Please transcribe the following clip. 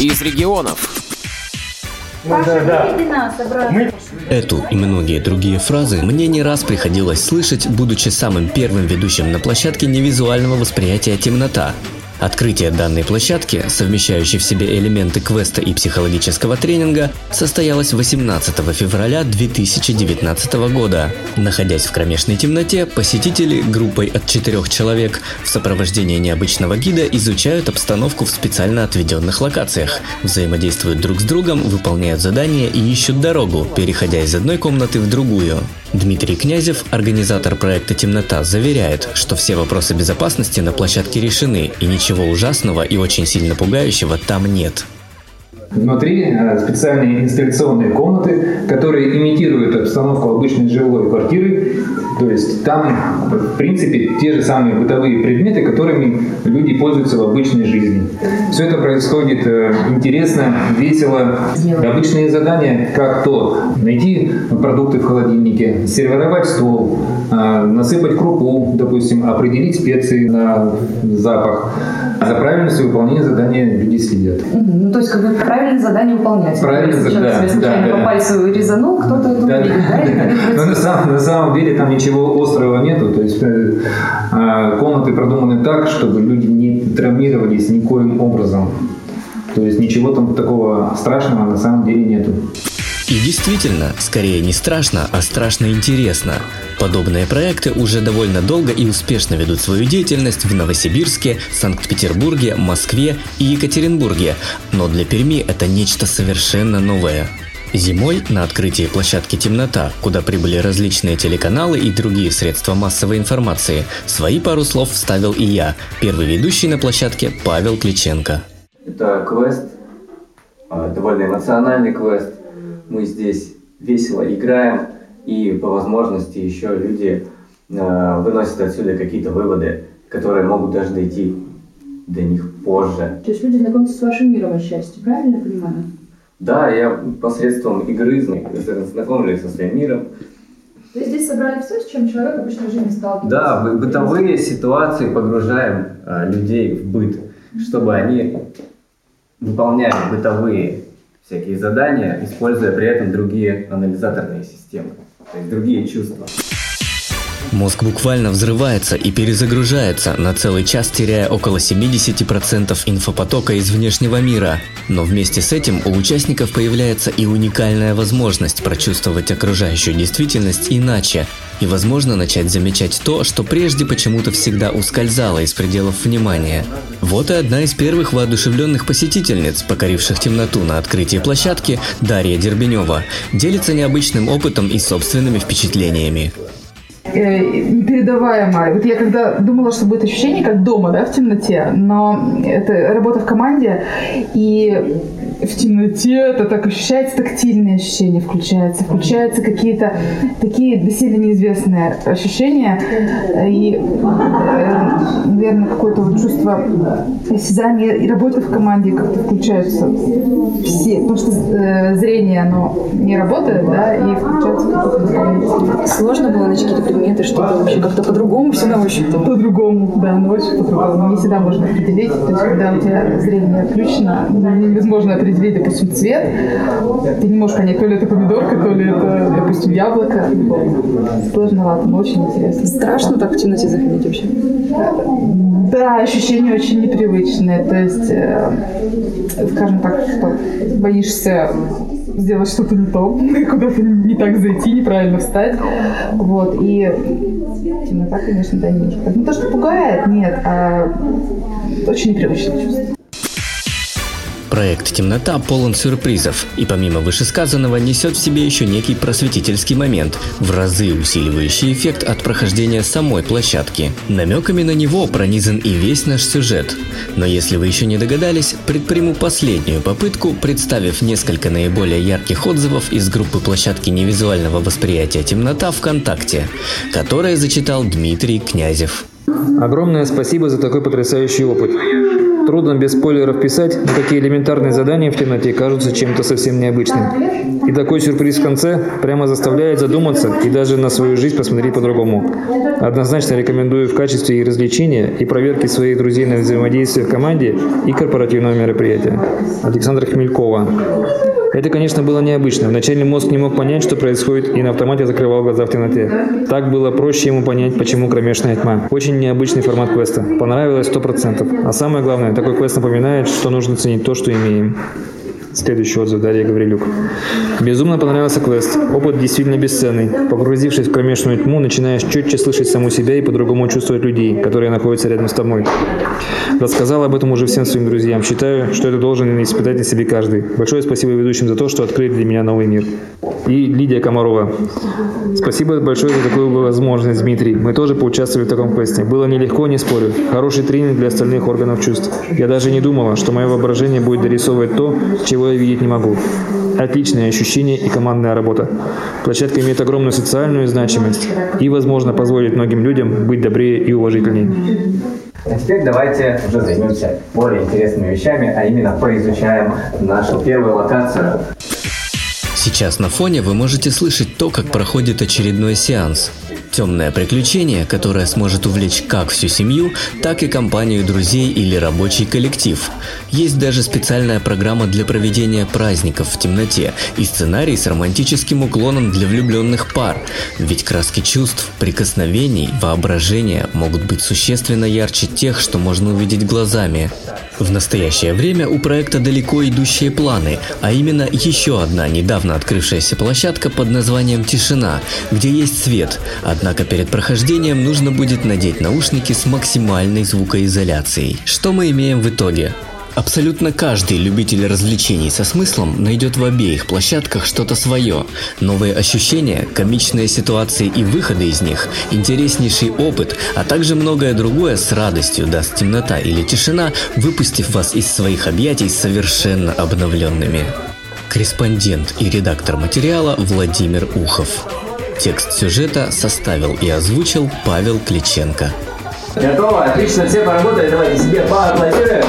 из регионов. Эту и многие другие фразы мне не раз приходилось слышать, будучи самым первым ведущим на площадке невизуального восприятия темнота, Открытие данной площадки, совмещающей в себе элементы квеста и психологического тренинга, состоялось 18 февраля 2019 года. Находясь в кромешной темноте, посетители группой от четырех человек в сопровождении необычного гида изучают обстановку в специально отведенных локациях, взаимодействуют друг с другом, выполняют задания и ищут дорогу, переходя из одной комнаты в другую. Дмитрий Князев, организатор проекта «Темнота», заверяет, что все вопросы безопасности на площадке решены и ничего ужасного и очень сильно пугающего там нет. Внутри э, специальные инсталляционные комнаты, которые имитируют обстановку обычной жилой квартиры. То есть там, в принципе, те же самые бытовые предметы, которыми люди пользуются в обычной жизни. Все это происходит э, интересно, весело. Обычные задания, как то найти продукты в холодильнике, сервировать стол, насыпать крупу, допустим, определить специи на запах. За правильностью выполнения задания люди следят. Ну, то есть, как бы правильно задание выполнять. Правильно, Если человек да, да, по да. пальцу резанул, кто-то это Да, увидит, да? да. бы Но на самом, на самом деле там ничего острого нету. То есть э, э, комнаты продуманы так, чтобы люди не травмировались никоим образом. То есть ничего там такого страшного на самом деле нету. И действительно, скорее не страшно, а страшно интересно. Подобные проекты уже довольно долго и успешно ведут свою деятельность в Новосибирске, Санкт-Петербурге, Москве и Екатеринбурге, но для Перми это нечто совершенно новое. Зимой на открытии площадки «Темнота», куда прибыли различные телеканалы и другие средства массовой информации, свои пару слов вставил и я, первый ведущий на площадке Павел Кличенко. Это квест, а, довольно эмоциональный квест. Мы здесь весело играем, и по возможности еще люди а, выносят отсюда какие-то выводы, которые могут даже дойти до них позже. То есть люди знакомятся с вашим миром отчасти, правильно я понимаю? Да, я посредством игры зна- знакомлюсь со своим миром. То есть здесь собрали все, с чем человек в обычной жизни сталкивается? Да, бы- бытовые ситуации погружаем а, людей в быт, чтобы они выполняли бытовые всякие задания, используя при этом другие анализаторные системы, то есть другие чувства. Мозг буквально взрывается и перезагружается, на целый час теряя около 70% инфопотока из внешнего мира. Но вместе с этим у участников появляется и уникальная возможность прочувствовать окружающую действительность иначе, и возможно начать замечать то, что прежде почему-то всегда ускользало из пределов внимания. Вот и одна из первых воодушевленных посетительниц, покоривших темноту на открытии площадки, Дарья Дербенева, делится необычным опытом и собственными впечатлениями. э, непередаваемое. Вот я когда думала, что будет ощущение как дома, да, в темноте, но это работа в команде, и в темноте это так ощущается, тактильные ощущения включаются, включаются какие-то такие доселе неизвестные ощущения, и, наверное, какое-то вот чувство осязания и работа в команде как-то включаются все, потому что э, зрение, оно не работает, да, и какие-то дополнительные Сложно было найти какие-то предметы, чтобы вообще как-то по-другому все на ощупь. По-другому, да, но очень по-другому. Не всегда можно определить. То есть, когда у тебя зрение отключено, невозможно определить, допустим, цвет. Ты не можешь понять, то ли это помидорка, то ли это, допустим, яблоко. Сложновато, но очень интересно. Страшно так в темноте заходить вообще? Да, ощущения очень непривычные. То есть, э, скажем так, что боишься сделать что-то не то, куда-то не так зайти, неправильно встать. Вот, и темнота, конечно, да. Не то, что пугает, нет, а очень непривычное чувство. Проект «Темнота» полон сюрпризов и помимо вышесказанного несет в себе еще некий просветительский момент, в разы усиливающий эффект от прохождения самой площадки. Намеками на него пронизан и весь наш сюжет. Но если вы еще не догадались, предприму последнюю попытку, представив несколько наиболее ярких отзывов из группы площадки невизуального восприятия «Темнота» ВКонтакте, которое зачитал Дмитрий Князев. Огромное спасибо за такой потрясающий опыт. Трудно без спойлеров писать, но такие элементарные задания в темноте кажутся чем-то совсем необычным. И такой сюрприз в конце прямо заставляет задуматься и даже на свою жизнь посмотреть по-другому. Однозначно рекомендую в качестве и развлечения, и проверки своих друзей на взаимодействие в команде и корпоративного мероприятия. Александр Хмелькова. Это, конечно, было необычно. Вначале мозг не мог понять, что происходит, и на автомате закрывал глаза в темноте. Так было проще ему понять, почему кромешная тьма. Очень необычный формат квеста. Понравилось 100%. А самое главное, такой квест напоминает, что нужно ценить то, что имеем. Следующий отзыв Дарья Гаврилюк. Безумно понравился квест. Опыт действительно бесценный. Погрузившись в кромешную тьму, начинаешь четче слышать саму себя и по-другому чувствовать людей, которые находятся рядом с тобой. Рассказал об этом уже всем своим друзьям. Считаю, что это должен испытать на себе каждый. Большое спасибо ведущим за то, что открыли для меня новый мир. И Лидия Комарова. Спасибо большое за такую возможность, Дмитрий. Мы тоже поучаствовали в таком квесте. Было нелегко, не спорю. Хороший тренинг для остальных органов чувств. Я даже не думала, что мое воображение будет дорисовывать то, чего я видеть не могу. Отличное ощущение и командная работа. Площадка имеет огромную социальную значимость и, возможно, позволит многим людям быть добрее и уважительнее. А теперь давайте уже займемся более интересными вещами, а именно поизучаем нашу первую локацию. Сейчас на фоне вы можете слышать то, как проходит очередной сеанс. Темное приключение, которое сможет увлечь как всю семью, так и компанию друзей или рабочий коллектив. Есть даже специальная программа для проведения праздников в темноте и сценарий с романтическим уклоном для влюбленных пар. Ведь краски чувств, прикосновений, воображения могут быть существенно ярче тех, что можно увидеть глазами. В настоящее время у проекта далеко идущие планы, а именно еще одна недавно открывшаяся площадка под названием «Тишина», где есть свет, однако перед прохождением нужно будет надеть наушники с максимальной звукоизоляцией. Что мы имеем в итоге? Абсолютно каждый любитель развлечений со смыслом найдет в обеих площадках что-то свое. Новые ощущения, комичные ситуации и выходы из них, интереснейший опыт, а также многое другое с радостью даст темнота или тишина, выпустив вас из своих объятий совершенно обновленными. Корреспондент и редактор материала Владимир Ухов. Текст сюжета составил и озвучил Павел Кличенко. Готово? Отлично, все поработали. Давайте себе поаплодируем.